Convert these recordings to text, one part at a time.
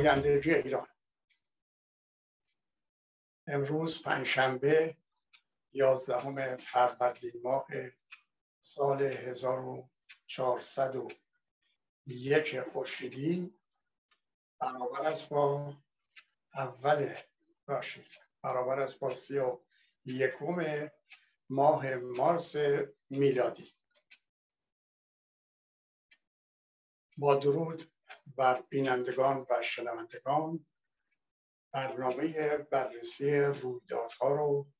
برنامه آیندگی ایران. امروز پنجشنبه یازدهم فروردین ماه سال 1401 خورشیدی. برابر است با اول باشید. برابر است با سی و یکم ماه مارس میلادی. با درود بر بینندگان و شنوندگان برنامه بررسی رویدادها رو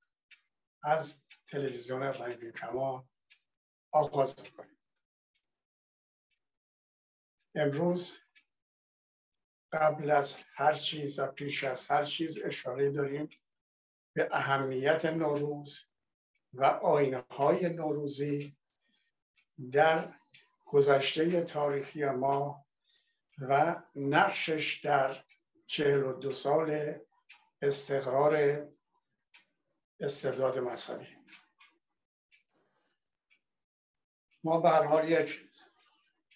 از تلویزیون رنگین کمان آغاز می‌کنیم. امروز قبل از هر چیز و پیش از هر چیز اشاره داریم به اهمیت نوروز و آینه های نوروزی در گذشته تاریخی ما و نقشش در چهل و دو سال استقرار استبداد مذهبی. ما به حال یک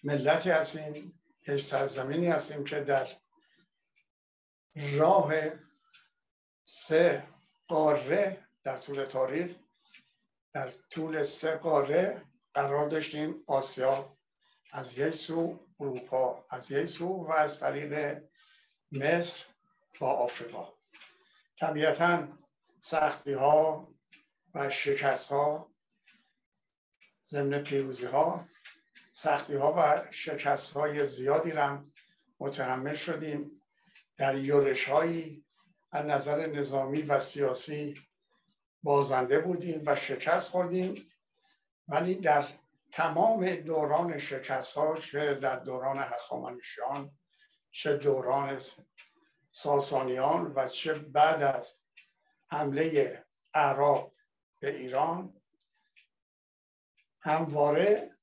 ملتی هستیم یک سرزمینی هستیم که در راه سه قاره در طول تاریخ در طول سه قاره قرار داشتیم. آسیا از یک سو اروپا از یک سو و از طریق مصر با آفریقا. طبیعتا سختی ها و شکست ها ضمن پیروزی ها سختی ها و شکست های زیادی را متحمل شدیم. در یورش هایی از نظر نظامی و سیاسی بازنده بودیم و شکست خوردیم. ولی در تمام دوران شکست ها چه در دوران هخامنشیان چه دوران ساسانیان و چه بعد از حمله عرب به ایران همواره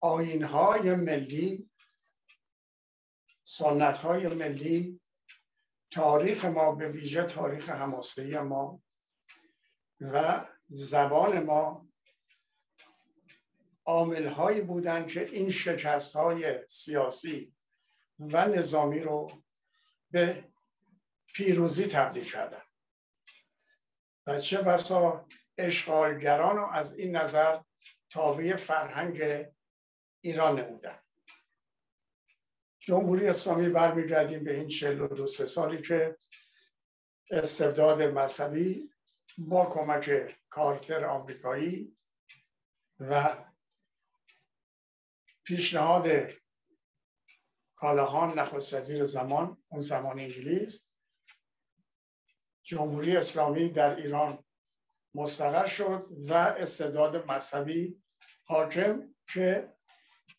آین های ملی سنت های ملی تاریخ ما به ویژه تاریخ هماسهی ما و زبان ما عامل هایی بودند که این شکست های سیاسی و نظامی رو به پیروزی تبدیل کردن و چه بسا اشغالگران رو از این نظر تابع فرهنگ ایران نمودن جمهوری اسلامی برمیگردیم به این چهل و دو سه سالی که استبداد مذهبی با کمک کارتر آمریکایی و پیشنهاد کالاهان نخست وزیر زمان اون زمان انگلیس جمهوری اسلامی در ایران مستقر شد و استعداد مذهبی حاکم که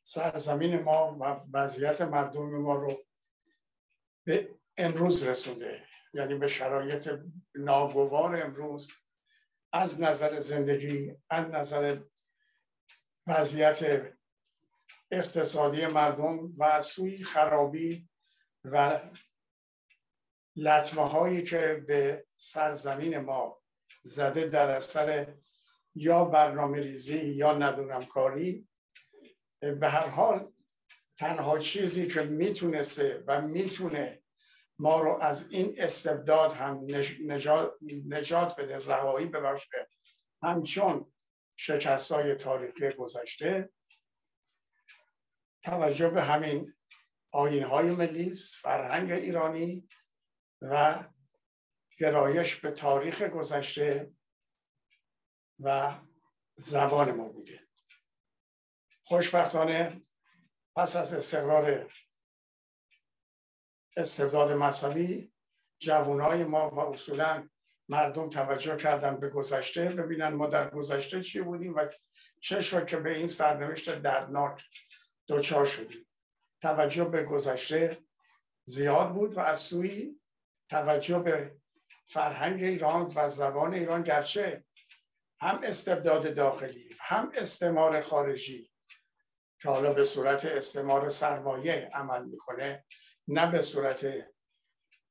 سرزمین ما و وضعیت مردم ما رو به امروز رسونده یعنی به شرایط ناگوار امروز از نظر زندگی از نظر وضعیت اقتصادی مردم و از سوی خرابی و لطمه هایی که به سرزمین ما زده در اثر یا برنامه ریزی یا ندونم کاری به هر حال تنها چیزی که می‌تونسته و می‌تونه ما رو از این استبداد هم نجات, نجات بده رهایی ببخشه همچون شکست های تاریخی گذشته توجه به همین آین های ملی فرهنگ ایرانی و گرایش به تاریخ گذشته و زبان ما بوده. خوشبختانه پس از استقرار استبداد مذهبی جوانای ما و اصولا مردم توجه کردن به گذشته ببینن ما در گذشته چی بودیم و چه شد که به این سرنوشت دردناک دچار شدیم. توجه به گذشته زیاد بود و از سوی توجه به فرهنگ ایران و زبان ایران گرچه هم استبداد داخلی هم استعمار خارجی که حالا به صورت استعمار سرمایه عمل می‌کنه نه به صورت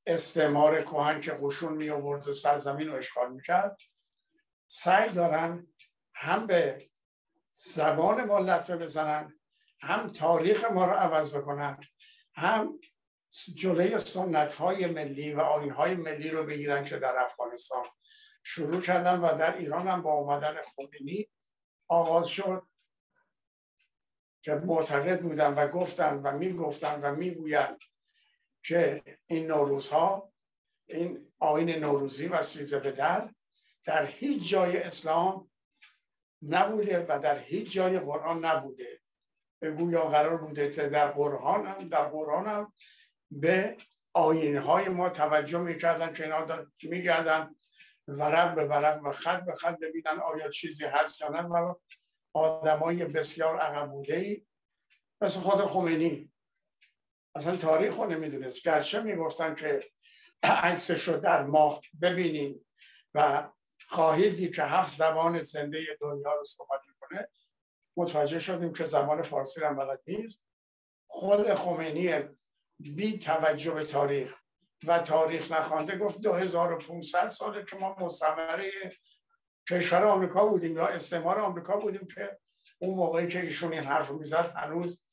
استعمار کهن که قشون می آورد و سرزمین رو اشغال می‌کرد سعی دارن هم به زبان ما لطمه بزنن هم تاریخ ما رو عوض بکنن هم جلوی سنت های ملی و آین های ملی رو بگیرن که در افغانستان شروع کردن و در ایران هم با اومدن خمینی آغاز شد که معتقد بودن و گفتن و می‌گفتن و می‌گویند که این نوروزها این آین نوروزی و سیزه به در در هیچ جای اسلام نبوده و در هیچ جای قرآن نبوده. گویا قرار بوده که در قرآن هم در قرآن هم به های ما توجه می‌کردن که اینا میگردن ورق به ورق و خط به خط ببینن آیا چیزی هست یا نه. و آدمای بسیار عقب بوده ای مثل خود خمینی اصلا تاریخ رو نمی‌دونست. گرچه می‌گفتن که عکسش رو در ماه ببینیم و خواهید دید که هفت زبان زنده دنیا رو صحبت می‌کنه. متوجه شدیم که زبان فارسی هم بلد نیست. خود خمینی بی توجه به تاریخ و تاریخ نخوانده گفت 2500 ساله که ما مستمره کشور آمریکا بودیم یا استعمار آمریکا بودیم که اون موقعی که ایشون این حرف می‌زد هنوز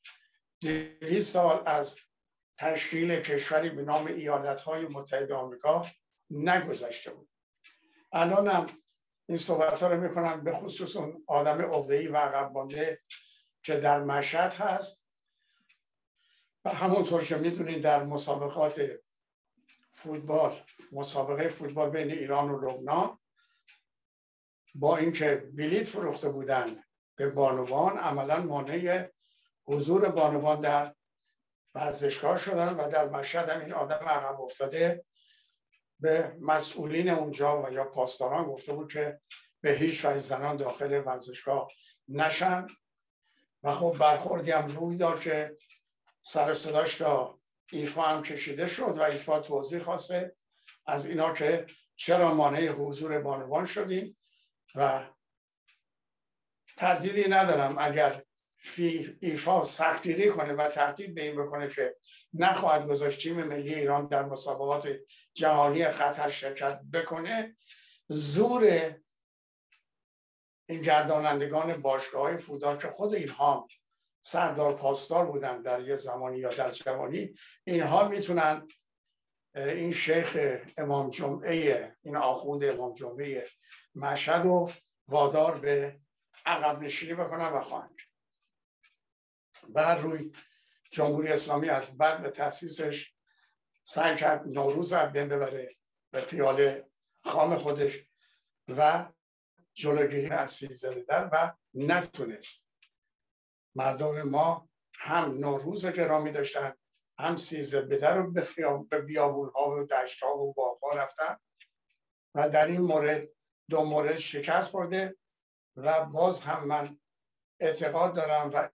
200 سال از تشکیل کشوری به نام ایالت های متحد آمریکا نگذشته بود. الانم این صحبت ها رو می‌کنم به خصوص اون آدم عقده‌ای و عقب که در مشهد هست. و همونطور که می‌دونید در مسابقات فوتبال مسابقه فوتبال بین ایران و لبنان با اینکه بلیت فروخته بودن به بانوان عملا مانع حضور بانوان در ورزشگاه شدن و در مشهد هم این آدم عقب افتاده. به مسئولین اونجا و یا پاسداران گفته بود که به هیچ وجه زنان داخل ورزشگاه نشن. و خب برخوردی هم روی دار که سر صداش تا ایفا هم کشیده شد و ایفا توضیح خواسته از اینا که چرا مانع حضور بانوان شدیم. و تردیدی ندارم اگر ایفا سختگیری کنه و تهدید به این بکنه که نخواهد گذاشت تیم ملی ایران در مسابقات جهانی قطر شرکت بکنه. زور این گردانندگان باشگاه های فوتبال که خود اینها سردار پاسدار بودن در یه زمانی یا در جوانی اینها می‌تونن این شیخ امام جمعه این آخوند امام جمعه مشهد و وادار به عقب نشینی بکنن و خواهند. بعد روی جمهوری اسلامی از بعد به تاسیسش سعی کرد نوروز رو بین ببره به خیال خام خودش و جلوگیری از سیزده در و نتونست. مردم ما هم نوروز گرامی داشتن هم سیزه بدر رو به بیابون ها و دشت ها و باغ ها رفتن و در این مورد دو مورد شکست برده و باز هم من اعتقاد دارم و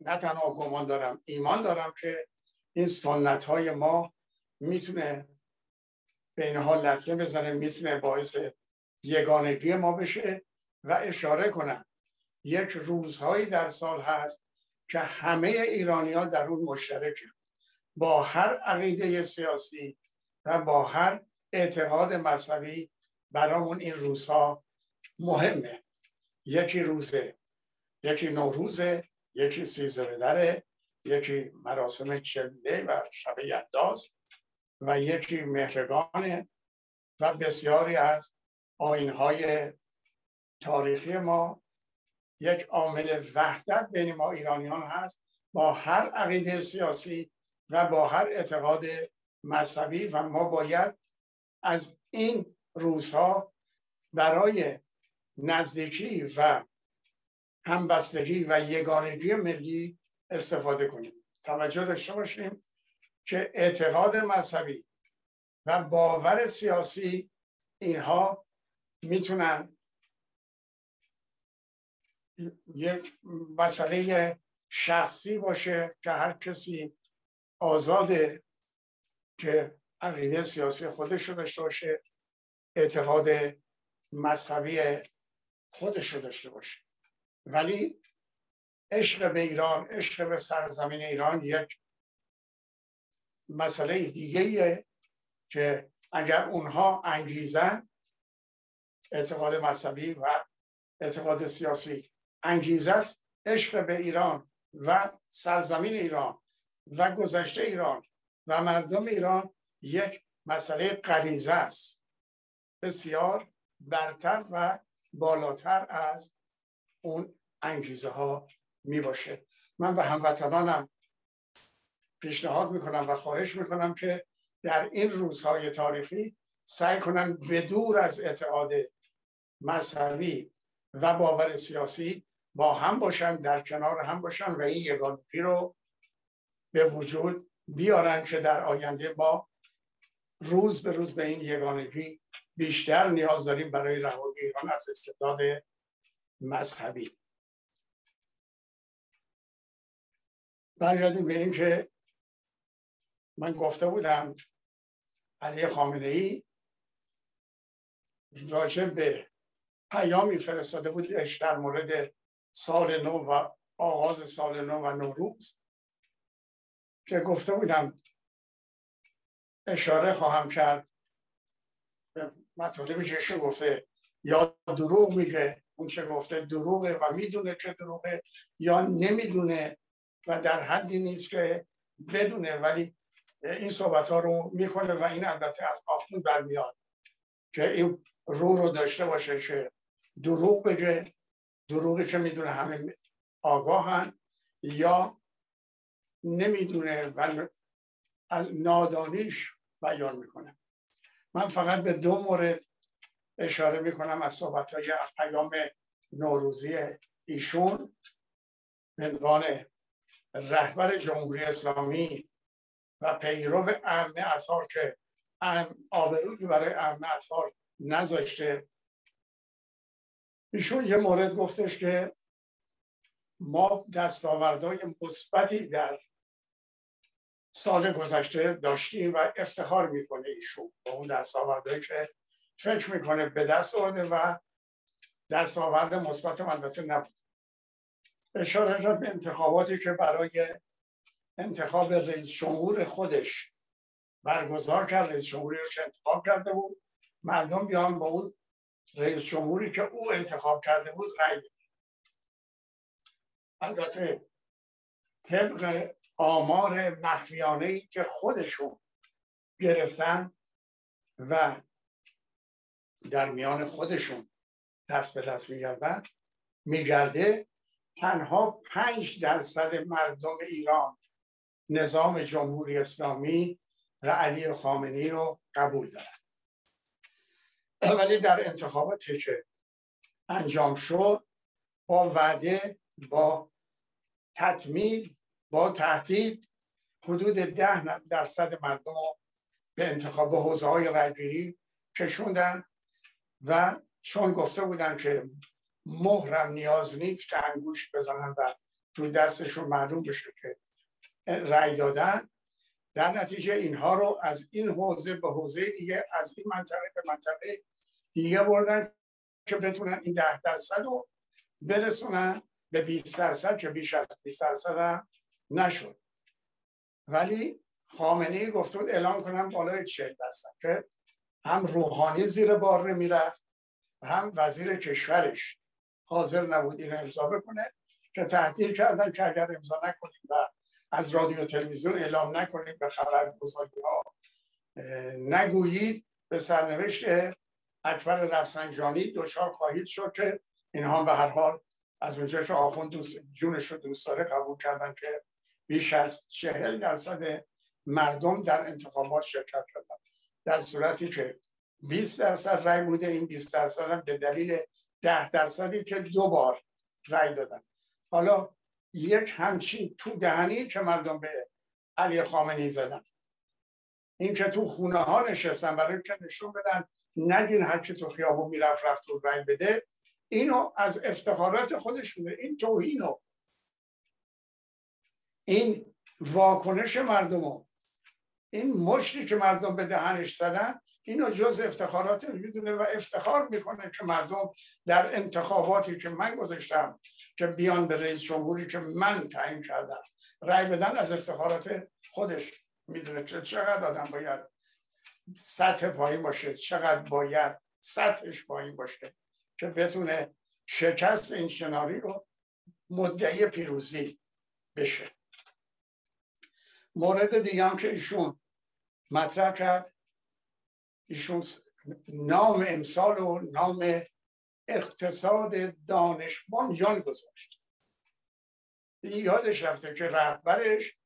نه تنها گمان دارم ایمان دارم که این سنت های ما می‌تونه به اینها لطمه بزنه می‌تونه باعث یگانگی ما بشه و اشاره کنم یک روزهایی در سال هست که همه ایرانی ها در اون مشترکه. با هر عقیده سیاسی و با هر اعتقاد مذهبی برامون این روزها مهمه. یکی روزه یکی نوروزه یکی سیزده دره یکی مراسم چله و شب یداز و یکی مهرگانه و بسیاری از آینهای تاریخی ما. یک عامل وحدت بین ما ایرانیان هست با هر عقیده سیاسی و با هر اعتقاد مذهبی و ما باید از این روزها برای نزدیکی و همبستگی و یگانگی ملی استفاده کنیم. توجه داشته باشیم که اعتقاد مذهبی و باور سیاسی اینها می‌تونن یک مسئله شخصی باشه که هر کسی آزاده که عقیده سیاسی خودش رو داشته باشه اعتقاد مذهبی خودش رو داشته باشه. ولی عشق به ایران عشق به سرزمین ایران یک مسئله دیگه که اگر اونها انگیزن اعتقاد مذهبی و اعتقاد سیاسی انگیزه است عشق به ایران و سرزمین ایران و گذشته ایران و مردم ایران یک مسئله غریزه است. بسیار برتر و بالاتر از اون انگیزه ها می باشه من به هموطنانم پیشنهاد می‌کنم و خواهش می‌کنم که در این روزهای تاریخی سعی کنن بدور از اعتقاد مذهبی و باور سیاسی با هم باشن در کنار هم باشن و این یگانگی رو به وجود بیارن که در آینده ما روز به روز به این یگانگی بیشتر نیاز داریم برای رهایی ایران از استبداد مذهبی. برگردیم به این که من گفته بودم علی خامنه ای راجع به پیامی فرستاده بودش در مورد سال نو و آغاز سال نو و نوروز که گفته بودم اشاره خواهم کرد به مطالبی که گفته. یا دروغ میگه اون چه گفته دروغه و می‌دونه که دروغه یا نمی‌دونه و در حدی نیست که بدونه ولی این صحبت ها رو می‌کنه و این البته از آخون برمیاد که این رو رو داشته باشه که دروغ بگه دروغی که می‌دونه همه آگاهن یا نمی‌دونه و نادانیش بیان می‌کنه. من فقط به دو مورد اشاره می‌کنم از صحبت های پیام نوروزی ایشون. عنوان رهبر جمهوری اسلامی و پیرو امن اطهار که آبروی برای امن اطهار نذاشته. ایشون یه مورد گفتش که ما دستاوردهای مثبتی در سال گذشته داشتیم و افتخار می‌کنه ایشون با اون دستاوردهایی که فکر می‌کنه به دست آورده و دستاورد مثبت البته نبود. اشاره به انتخاباتی که برای انتخاب رئیس جمهور خودش برگزار کرد رئیس جمهوری رو انتخاب کرده بود. مردم بیان با اون رئیس جمهوری که او انتخاب کرده بود رأی البته طبق آمار مخفیانه ای که خودشون گرفتن و در میان خودشون دست به دست میگردن میگرده تنها پنج درصد مردم ایران نظام جمهوری اسلامی و علی خامنی رو قبول دارن. ولی در انتخاباتی که انجام شد با وعده با تطمیل با تهدید حدود ده درصد مردم رو به انتخاب حوزه های رایگیری کشوندن و چون گفته بودن که مهرم نیاز نیست که انگوش بزنن و تو دستشون معلوم بشه که رأی دادن. در نتیجه اینها رو از این حوزه به حوزه دیگه از این منطقه به منطقه دیگه بردن که بتونن این ده درصد رو برسونن به 20 درصد که بیش از 20 درصد هم نشد. ولی خامنه ای گفت اعلام کنم بالای 40 درصد که هم روحانی زیر بار می‌رفت هم وزیر کشورش حاضر نبود اینو امضا بکنه که تهدید کردن که اگر امضا نکنیم و از رادیو تلویزیون اعلام نکنیم به خبرگزاری ها نگویید. به سرنوشت اکبر رفسنجانی دچار خواهید شد که اینها به هر حال از اونجا که آخوند دوست جونش رو دوست داره قبول کردن که بیش از چهل درصد مردم در انتخابات شرکت کردن. در صورتی که 20 درصد رای بوده این 20 درصد هم به دلیل 10 درصدی که دو بار رای دادن. حالا یک همچین تو دهنی که مردم به علی خامنی زدن. این که تو خونه ها نشستن برای که نشون بدن نگین هر که تو خیابون می‌رفت رفت و رای بده اینو از افتخارات خودش بوده این توهینو این واکنش مردمو این مشتی که مردم به دهنش زدن اینو جز افتخارات می‌دونه و افتخار می‌کنه که مردم در انتخاباتی که من گذاشتم که بیان به رئیس جمهوری که من تعیین کردم رأی بدن از افتخارات خودش می‌دونه. چقدر آدم باید سطح پایین باشه چقدر باید سطحش پایین باشه که بتونه شکست این شناری رو مدعی پیروزی بشه. مورد دیگه هم که ایشون مطرح کرد ایشون نام امسال و نام اقتصاد دانش بنیان گذاشت. یادش رفته که رهبرش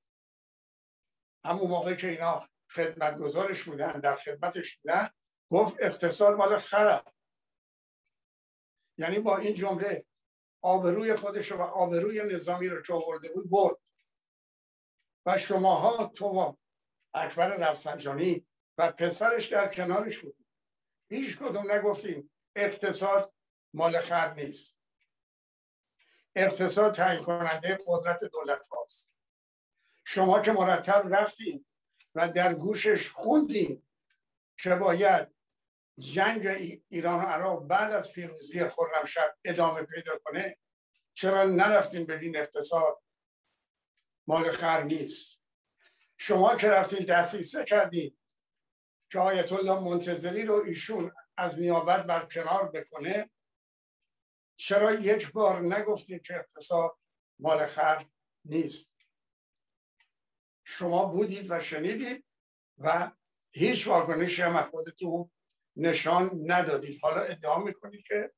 همون موقع که اینا خدمتگزارش بودن در خدمتش بودن گفت اقتصاد مال خرد یعنی با این جمله آبروی خودش و آبروی نظامی رو که آورده بود برد. و شماها تو اکبر رفسنجانی و پسرش در کنارش بود. هیچ کدوم نگفتیم اقتصاد مال خر نیست. اقتصاد تعیین کننده قدرت دولت هاست. شما که مرتب رفتیم و در گوشش خوندیم که باید جنگ ایران و عراق بعد از پیروزی خرمشهر ادامه پیدا کنه چرا نرفتیم ببین اقتصاد مال خر نیست؟ شما که رفتین دستیسه کردین که آیت الله منتظری رو ایشون از نیابت برکنار بکنه چرا یک بار نگفتیم که اقتصاد مال خر نیست؟ شما بودید و شنیدید و هیچ واکنشی هم از خودتون نشان ندادید. حالا ادعا می‌کنید که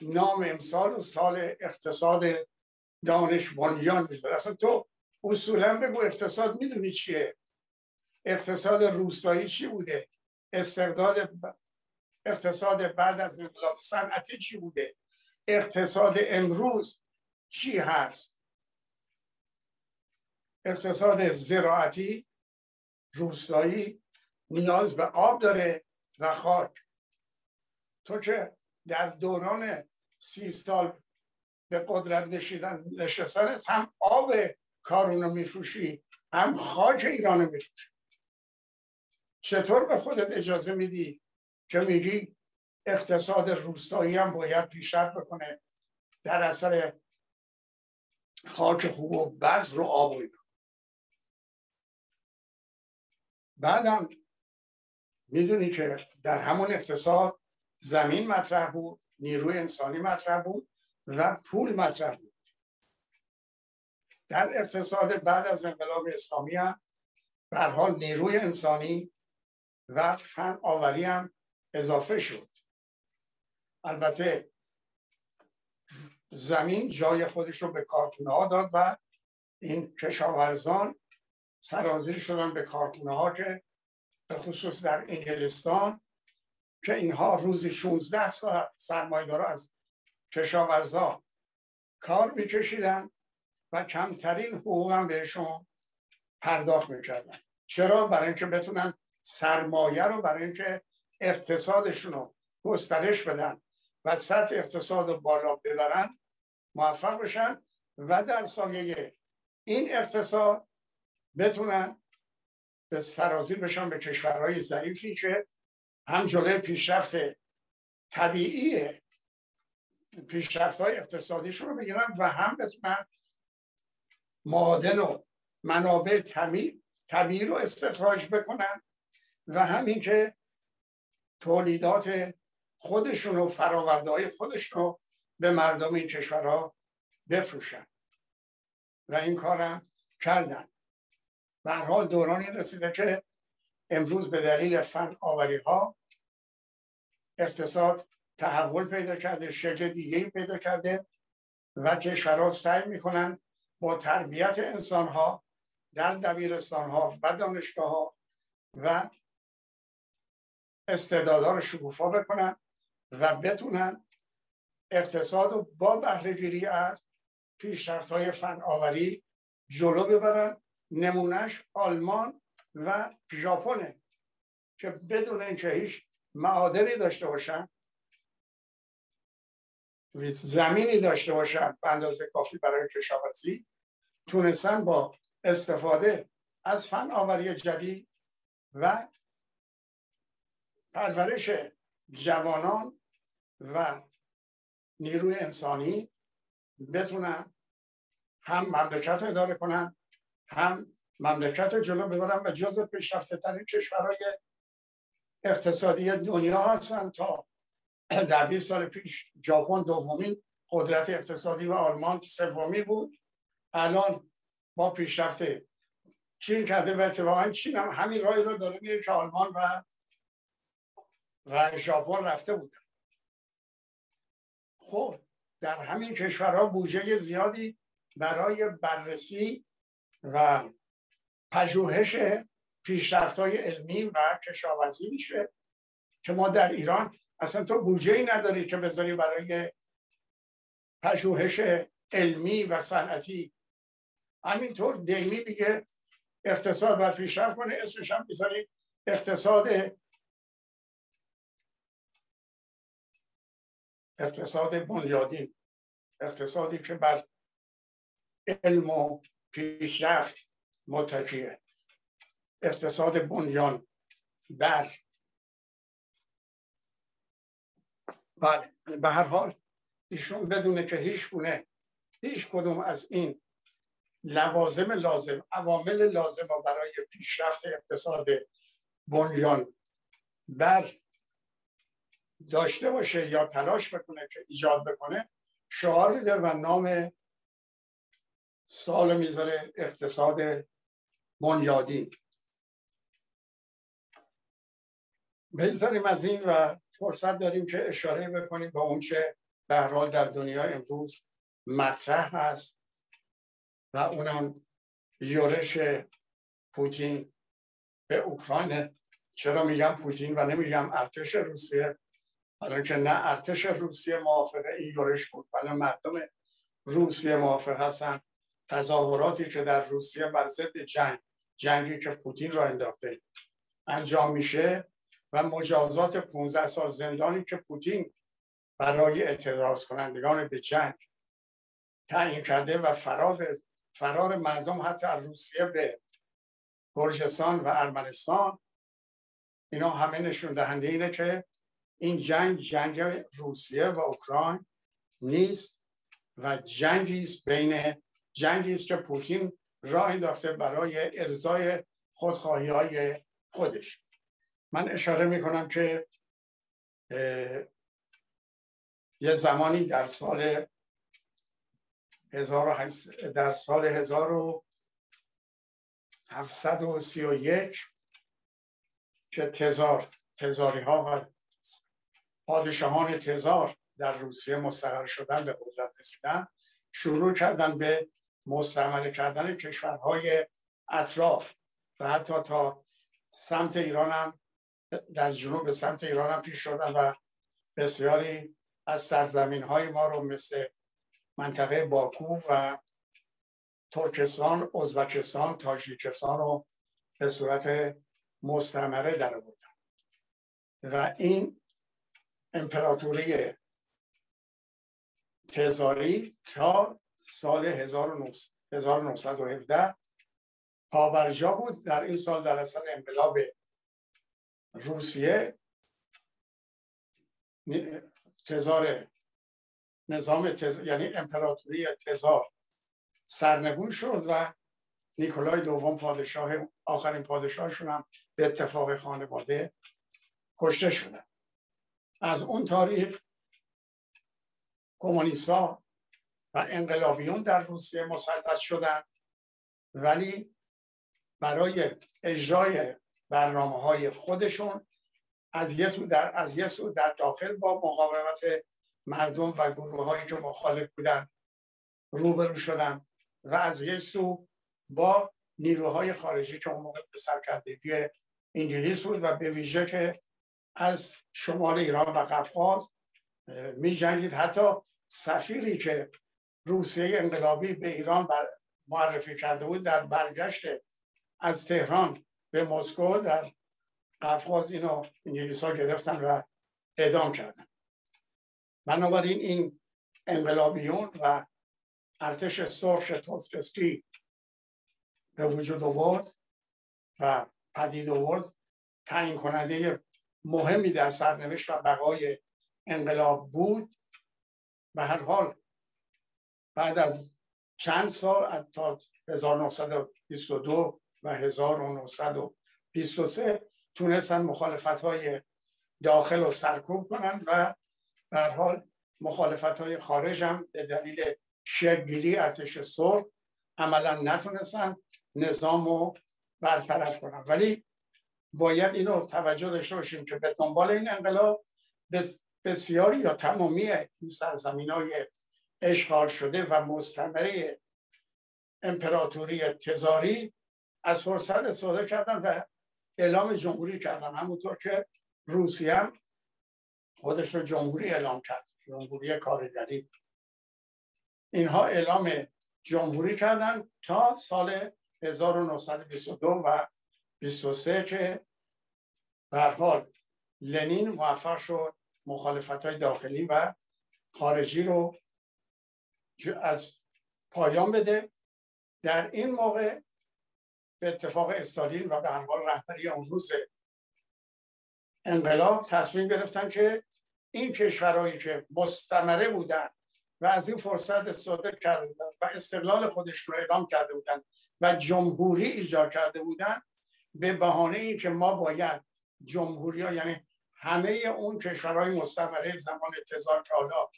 نام امسال و سال اقتصاد دانش بنیان می‌ذاره. اصلا تو اصولا بگو اقتصاد می‌دونی چیه؟ اقتصاد روستایی چی بوده؟ استقداد اقتصاد بعد از انقلاب صنعتی چی بوده؟ اقتصاد امروز چی هست؟ اقتصاد زراعتی روستایی نیاز به آب داره و خاک. تو که در دوران سی سال به قدرت نشیدن نشستن هم آب کارونو میفروشی هم خاک ایران میفروشی. چطور به خودت اجازه میدی که میگی اقتصاد روستایی هم باید پیشرفت بکنه در اثر خاک خوب و بذر و آب و بعدم می‌دونی که در همون اقتصاد زمین مطرح بود نیروی انسانی مطرح بود و پول مطرح بود. در اقتصاد بعد از انقلاب اسلامی هم حال نیروی انسانی و فن آوری هم اضافه شد. البته زمین جای خودش رو به کارخونه ها داد و این کشاورزان سرازیر شدن به کارخونه ها که به خصوص در انگلستان که اینها روزی 16 ساعت سرمایدار از کشاورزا کار میکشیدن و کمترین حقوق هم بهشون پرداخت می‌کردن. چرا؟ برای اینکه بتونن سرمایه رو برای اینکه اقتصادشون رو گسترش بدن و سطح اقتصاد رو بالا ببرن موفق بشن و در سایه این اقتصاد بتونن به سرازیر بشن به کشورهای ضعیفی که هم جلوی پیشرفت طبیعی پیشرفت های اقتصادیشون رو بگیرن و هم بتونن معادن و منابع طبیعی رو استخراج بکنن و همین که تولیدات خودشون و فراورده های خودشون رو به مردم این کشورها بفروشن. و این کارم کردن. به حال دورانی رسیده که امروز به دلیل فن آوری ها اقتصاد تحول پیدا کرده شکل دیگه پیدا کرده و کشورها سعی می‌کنن با تربیت انسان ها در دبیرستان ها و دانشگاه ها و استعدادها رو شکوفا بکنن و بتونن اقتصاد رو با بهرهگیری از پیشرفت های فن آوری جلو ببرن نمونهش آلمان و ژاپنه که بدون اینکه هیچ معادنی داشته باشن زمینی داشته باشن به اندازه کافی برای کشاورزی تونستن با استفاده از فن آوری جدید و پرورش جوانان و نیروی انسانی بتونن هم مملکت اداره کنن هم مملکت جلو ببرن و جز پیشرفته ترین کشورهای اقتصادی دنیا هستن تا در 20 سال پیش ژاپن دومین قدرت اقتصادی و آلمان سومی بود. الان با پیشرفت چین کرده و اتفاقا چین هم همین رای رو داره میره که آلمان و و ژاپن رفته بودن. خب در همین کشورها بودجه زیادی برای بررسی و پژوهش پیشرفت های علمی و کشاورزی میشه که ما در ایران اصلا تو بودجه ای نداری که بذاری برای پژوهش علمی و صنعتی. همینطور دیمی میگه اقتصاد باید پیشرفت کنه اسمش هم بذاری اقتصاد اقتصاد بنیادین اقتصادی که بر علم و پیشرفت متکیه. اقتصاد بنیان بر بله به هر حال ایشون بدونه که هیچ گونه هیچ کدوم از این لوازم لازم عوامل لازم برای پیشرفت اقتصاد بنیان بر داشته باشه یا تلاش بکنه که ایجاد بکنه شعار میده و نام سال می‌ذاره اقتصاد بنیادین. بگذاریم از این و فرصت داریم که اشاره بکنیم به اونچه به حال در دنیا امروز مطرح هست و اونم یورش پوتین به اوکراین چرا میگم پوتین و نمیگم ارتش روسیه؟ برای که نه ارتش روسیه موافقه این یورش بود. ولی مردم روسیه موافق هستن. تظاهراتی که در روسیه بر ضد جنگ جنگی که پوتین را انداخته انجام میشه و مجازات 15 سال زندانی که پوتین برای اعتراض کنندگان به جنگ تعیین کرده و فرار فرار مردم حتی از روسیه به گرجستان و ارمنستان اینا همه نشون دهنده اینه که این جنگ جنگ روسیه و اوکراین نیست و جنگی است بین جنگی است که پوتین راه انداخته برای ارزای خودخواهی های خودش. من اشاره می کنم که یه زمانی در سال در سال 1731 که تزار تزاری ها و پادشاهان تزار در روسیه مستقر شدن به قدرت رسیدن شروع کردن به مستعمره کردن کشورهای اطراف و حتی تا سمت ایران هم در جنوب سمت ایران هم پیش شدن و بسیاری از سرزمین های ما رو مثل منطقه باکو و ترکستان، ازبکستان، تاجیکستان رو به صورت مستمره در بودن و این امپراتوری تزاری تا سال 1917 پابرجا بود. در این سال در اثر انقلاب روسیه تزار نظام تز... یعنی امپراتوری تزار سرنگون شد و نیکولای دوم پادشاه آخرین پادشاهشون هم به اتفاق خانواده کشته شدن. از اون تاریخ کمونیستا و انقلابیون در روسیه مسلط شدن. ولی برای اجرای برنامه های خودشون از یه در از یه سو در داخل با مقاومت مردم و گروه هایی که مخالف بودن روبرو شدن و از یک سو با نیروهای خارجی که اون موقع به سرکردگی انگلیس بود و به ویژه که از شمال ایران و قفقاز می جنگید حتی سفیری که روسیه انقلابی به ایران معرفی کرده بود در برگشت از تهران به مسکو در قفقاز اینو انگلیس ها گرفتن و اعدام کردن. بنابراین این انقلابیون و ارتش سرخ توسکسکی به وجود آورد و پدید آورد. تعیین کننده مهمی در سرنوشت و بقای انقلاب بود. به هر حال بعد از چند سال تا 1922 و 1923 تونستن مخالفت های داخل رو سرکوب کنن و به حال مخالفت های خارج هم به دلیل شگیری ارتش سرخ عملا نتونستن نظام رو برطرف کنن. ولی باید اینو توجه داشته باشیم که به دنبال این انقلاب بسیاری یا تمامی این سرزمین های اشغال شده و مستمره امپراتوری تزاری از فرصت استفاده کردن و اعلام جمهوری کردن. همونطور که روسیه هم خودش رو جمهوری اعلام کرد جمهوری کارگری. اینها اعلام جمهوری کردن تا سال 1922 و 23 که به لنین موفق شد مخالفت های داخلی و خارجی رو از پایان بده. در این موقع به اتفاق استالین و به حال رهبری اون روز انقلاب تصمیم گرفتن که این کشورهایی که مستمره بودن و از این فرصت استفاده کرده بودن و استقلال خودش رو اعلام کرده بودن و جمهوری ایجاد کرده بودن به بهانه ای که ما باید جمهوری ها یعنی همه اون کشورهای مستمره زمان تزار که حالا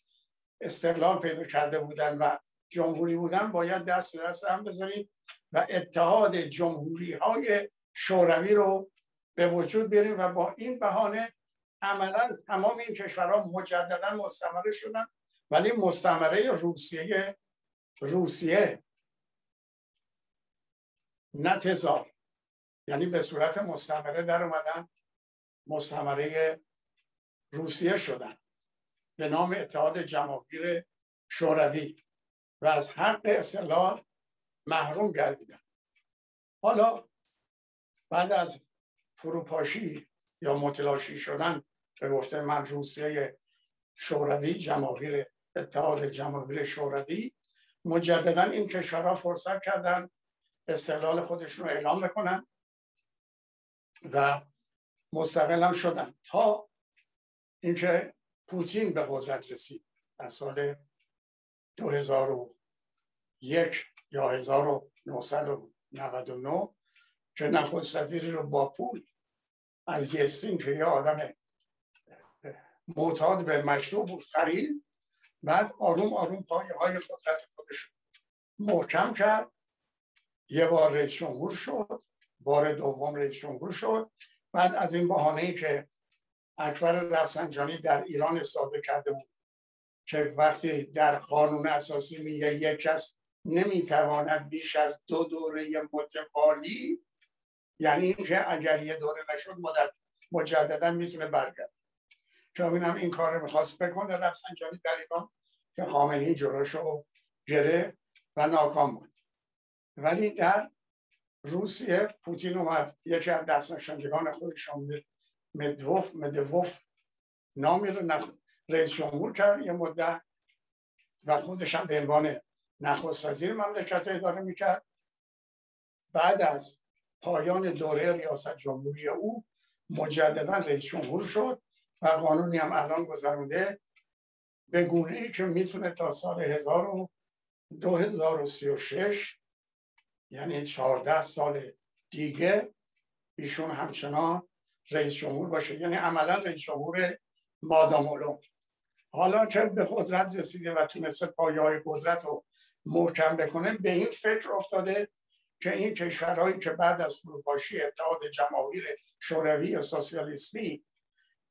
استقلال پیدا کرده بودن و جمهوری بودن باید دست به دست هم بذاریم و اتحاد جمهوری های شوروی رو به وجود بیاریم و با این بهانه عملا تمام این کشورها مجددا مستمره شدن. ولی مستمره روسیه روسیه. نه تزار. یعنی به صورت مستمره در اومدن مستمره روسیه شدن به نام اتحاد جماهیر شوروی و از حق استقلال محروم گردیدن. حالا بعد از فروپاشی یا متلاشی شدن به گفته من روسیه شوروی جماهیر اتحاد جماهیر شوروی مجددا این کشورها فرصت کردن استقلال خودشون رو اعلام بکنن. و مستقل هم شدن تا اینکه پوتین به قدرت رسید از سال 2001 یا 1999 که نخست وزیری رو با پول از یستین که یه آدم معتاد به مشروع بود خرید بعد آروم آروم پایه های قدرت خودش محکم کرد. یه بار رئیس جمهور شد. بار دوم رئیس جمهور شد. بعد از این بحانه ای که اکبر رفسنجانی در ایران استفاده کرده بود که وقتی در قانون اساسی میگه یک کس نمی‌تواند بیش از دو دوره متوالی یعنی اینکه اگر یه دوره نشد مدت مجددا می‌تونه برگرد که هم این کار می‌خواست بکنه رفسنجانی در ایران که خامنه‌ای جلوشو گره و ناکام بود. ولی در روسیه پوتین اومد یکی از دست نشاندگان خودش مدوف مدوف نامی رو نخ... رئیس جمهور کرد یه مدت و خودش هم به عنوان نخست وزیر مملکت اداره می‌کرد. بعد از پایان دوره ریاست جمهوری او مجددا رئیس جمهور شد و قانونی هم الان گذرونده. به گونه ای که می‌تونه تا سال 2036 یعنی 14 سال دیگه ایشون همچنان رئیس جمهور باشه. یعنی عملا رئیس جمهور مادامولو حالا که به قدرت رسیده و تونسته پایه های قدرت رو محکم بکنه به این فکر افتاده که این کشورهایی که بعد از فروپاشی اتحاد جماهیر شوروی و سوسیالیستی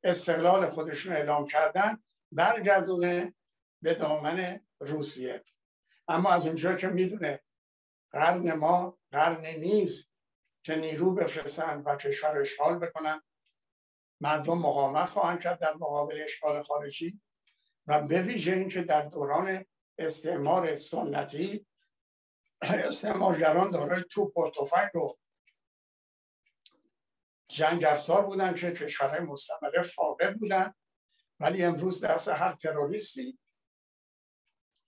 استقلال خودشون اعلام کردن برگردونه به دامن روسیه. اما از اونجا که می‌دونه قرن ما قرن نیست که نیرو بفرستن و کشور اشغال بکنن مردم مقاومت خواهند کرد در مقابل اشغال خارجی و به ویژه اینکه در دوران استعمار سنتی استعمارگران دارای توپ و تفنگ و جنگ افزار بودن که کشورهای مستمره فاقد بودن ولی امروز دست هر تروریستی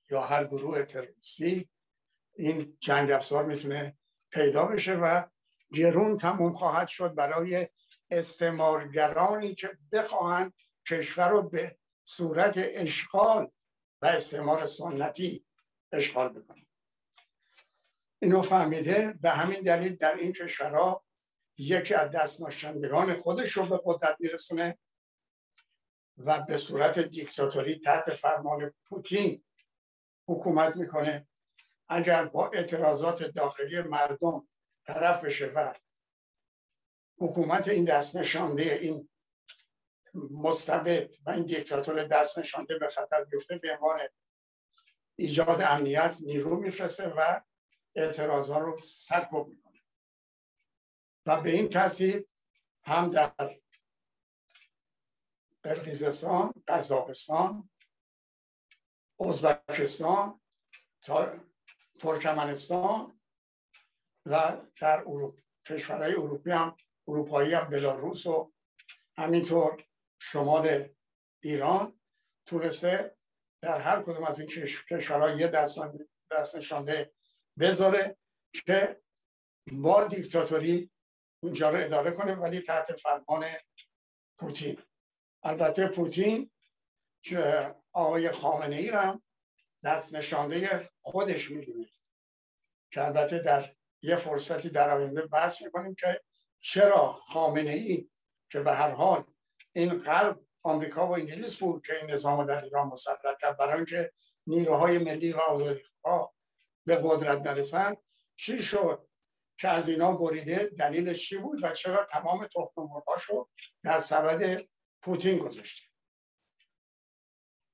یا هر گروه تروریستی این جنگ افزار می‌تونه پیدا بشه و گرون تموم خواهد شد برای استعمارگرانی که بخواهند کشور رو به صورت اشغال و استعمار سنتی اشغال بکنن اینو فهمیده به همین دلیل در این کشورها یکی از دست خودش رو به قدرت میرسونه و به صورت دیکتاتوری تحت فرمان پوتین حکومت می‌کنه. اگر با اعتراضات داخلی مردم طرف بشه و حکومت این دست نشانده این مستبد و این دیکتاتور دست نشانده به خطر بیفته به عنوان ایجاد امنیت نیرو میفرسته و اعتراض ها رو سرکوب می‌کنه و به این ترتیب هم در قرقیزستان قزاقستان ازبکستان ترکمنستان و در اروپا کشورهای اروپی هم اروپایی هم بلاروس و همینطور شمال ایران تونسته در هر کدوم از این کشورها یه دست نشانده بذاره که با دیکتاتوری اونجا رو اداره کنه ولی تحت فرمان پوتین. البته پوتین آقای خامنه ای هم دست نشانده خودش می‌دونه. که البته در یه فرصتی در آینده بحث می‌کنیم که چرا خامنه ای که به هر حال این غرب آمریکا و انگلیس بود که این نظام در ایران مسلط کرد برای اینکه نیروهای ملی و آزادی به قدرت نرسن چی شد؟ که از اینا بریده دلیلش چی بود و چرا تمام تخم رو در سبد پوتین گذاشته؟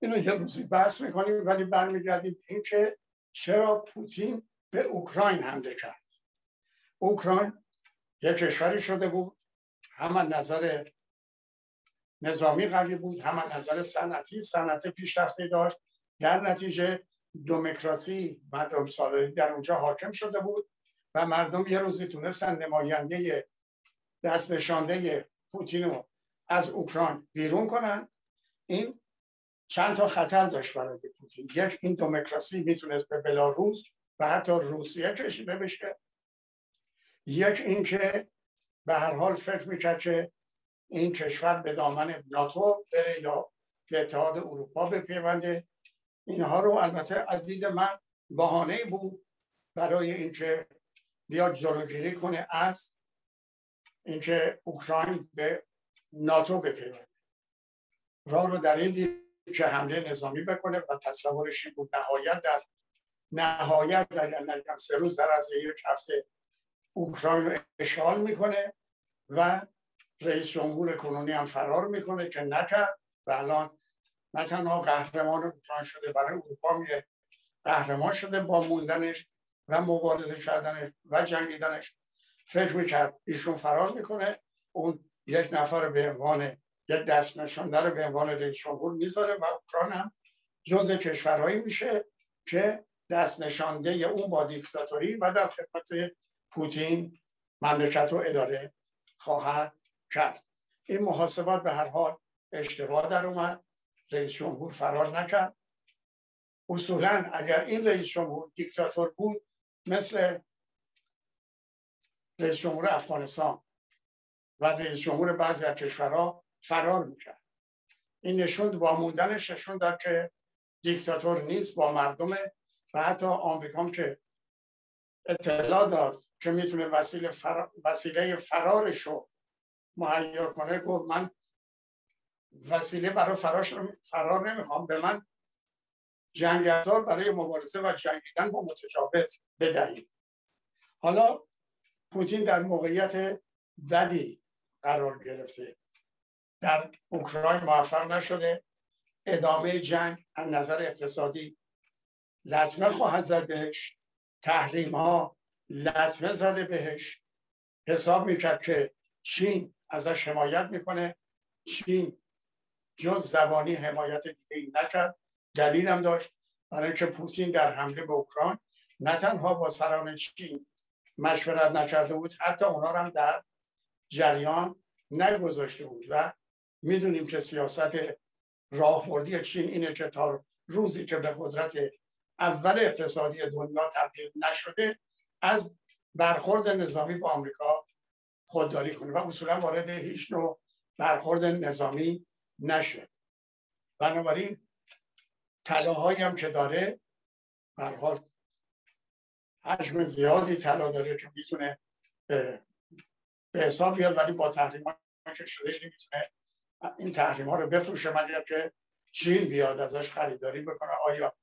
اینو یه روزی بحث می‌کنیم ولی برمیگردیم اینکه چرا پوتین به اوکراین حمله کرد. اوکراین یک کشوری شده بود هم نظر نظامی قوی بود هم نظر صنعتی صنعت پیشرفته داشت. در نتیجه دموکراسی مردم سالاری در اونجا حاکم شده بود و مردم یه روزی تونستن نماینده دست نشانده پوتین از اوکراین بیرون کنن. این چند تا خطر داشت برای پوتین یک این دموکراسی می‌تونست به بلاروس و حتی روسیه کشیده بشه. یک اینکه به هر حال فکر می‌کرد که این کشور به دامن ناتو بره یا به اتحاد اروپا بپیونده. اینها رو البته از دید من بهانه بود برای اینکه بیاد جلوگیری کنه از اینکه اوکراین به ناتو بپیونده. راه رو در این دید که حمله نظامی بکنه و تصورش بود نهایت در نهایت در سه روز در از یک هفته اوکراین رو اشغال می‌کنه و رئیس جمهور کنونی هم فرار می‌کنه که نکرد و الان نه تنها قهرمان اوکراین شده برای اروپا میگه قهرمان شده با موندنش و مبارزه کردنش و جنگیدنش. فکر می‌کرد ایشون فرار می‌کنه اون یک نفر به عنوان یک دست نشانده رو به عنوان رئیس جمهور می‌ذاره و اوکراین هم جز کشورهایی میشه که دست نشانده اون با دیکتاتوری و در خدمت پوتین مملکت رو اداره خواهد کرد. این محاسبات به هر حال اشتباه در اومد. رئیس جمهور فرار نکرد. اصولا اگر این رئیس جمهور دیکتاتور بود مثل رئیس جمهور افغانستان و رئیس جمهور بعضی از کشورها فرار می‌کرد. این نشون با موندنش نشون داد که دیکتاتور نیست با مردم و حتی آمریکا که اطلاع داد که می‌تونه وسیله, فر... وسیله فرارش رو مهیا کنه گفت من وسیله برای فراش فرار نمی‌خوام. به من جنگزار برای مبارزه و جنگیدن با متجاوز بدهید. حالا پوتین در موقعیت بدی قرار گرفته. در اوکراین موفق نشده. ادامه جنگ از نظر اقتصادی لطمه خواهد زد بهش. تحریم ها لطمه زده بهش. حساب می‌کرد که چین ازش حمایت می‌کنه. چین جز زبانی حمایت دیگه نکرد. دلیل هم داشت برای اینکه پوتین در حمله به اوکراین نه تنها با سران چین مشورت نکرده بود حتی اونا هم در جریان نگذاشته بود و می‌دونیم که سیاست راهبردی چین اینه که تا روزی که به قدرت اول اقتصادی دنیا تبدیل نشده از برخورد نظامی با آمریکا خودداری کنه و اصولا وارد هیچ نوع برخورد نظامی نشد بنابراین طلاهایی هم که داره حال حجم زیادی طلا داره که می‌تونه به حساب بیاد ولی با تحریم که شده نمی‌تونه این تحریم ها رو بفروشه مگر که چین بیاد ازش خریداری بکنه. آیا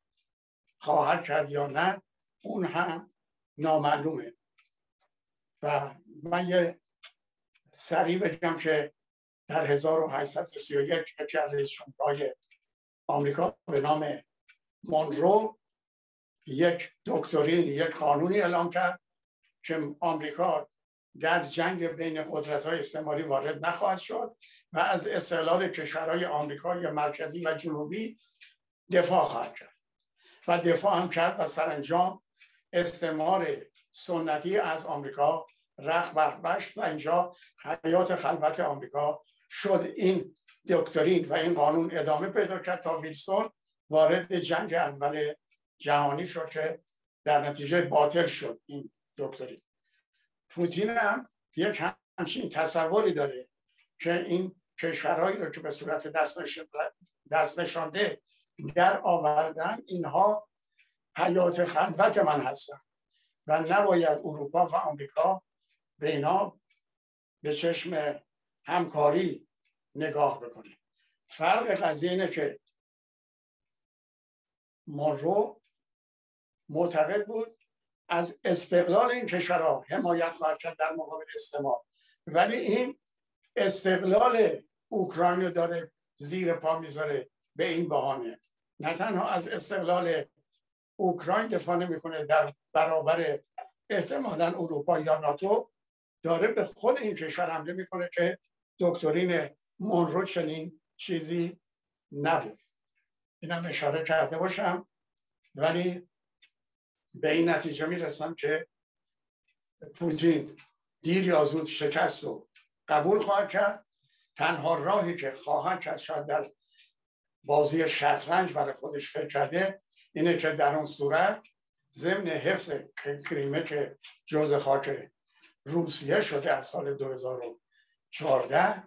خواهد کرد یا نه؟ اون هم نامعلومه. و من یه سریع بگم که در 1831 یکی از رئیس آمریکا به نام مونرو یک دکترین یک قانونی اعلام کرد که آمریکا در جنگ بین قدرت های استعماری وارد نخواهد شد. و از استقلال کشورهای آمریکای مرکزی و جنوبی دفاع خواهد کرد. و دفاع هم کرد و سرانجام استعمار سنتی از آمریکا رخ بربشت و اینجا حیات خلوت آمریکا شد. این دکترین و این قانون ادامه پیدا کرد تا ویلسون وارد جنگ اول جهانی شد که در نتیجه باطل شد. این دکترین. پوتین هم یک همچین تصوری داره که این کشورهایی رو که به صورت دست نشانده در آوردن اینها حیات خلوت من هستن و نباید اروپا و آمریکا به اینا به چشم همکاری نگاه بکنیم. فرق قضیه اینه که مونرو معتقد بود از استقلال این کشورها حمایت خواهد کرد در مقابل استعمار. ولی این استقلال اوکراین رو داره زیر پا می‌ذاره به این بهانه. نه تنها از استقلال اوکراین دفاع نمی‌کنه در برابر احتمالا اروپا یا ناتو داره به خود این کشور حمله می‌کنه که دکترین مونرو چنین چیزی نبود اینم اشاره کرده باشم ولی به این نتیجه می‌رسم که پوتین دیر یا زود شکست و قبول خواهد کرد. تنها راهی که خواهد کرد شاید در بازی شطرنج برای خودش فکر کرده اینه که در اون صورت ضمن حفظ کریمه که جز خاک روسیه شده از سال 2014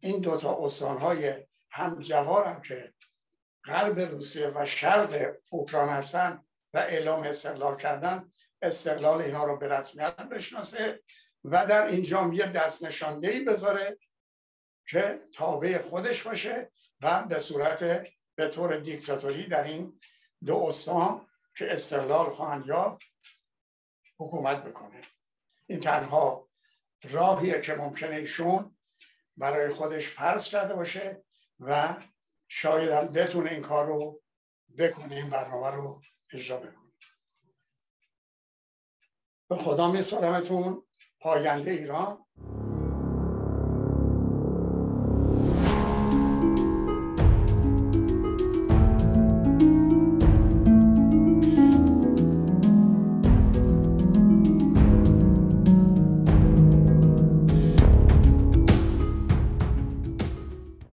این دوتا های همجوار هم که غرب روسیه و شرق اوکراین هستن و اعلام استقلال کردن استقلال اینا رو به رسمیت بشناسه و در اینجا یه دست نشانده بذاره که تابع خودش باشه و به صورت به طور دیکتاتوری در این دو استان که استقلال خواهند یافت حکومت بکنه. این تنها راهیه که ممکنه ایشون برای خودش فرض کرده باشه و شاید هم بتونه این کار رو بکنه این برنامه رو اجرا بکنه. به خدا میسپارمتون پاینده ایران.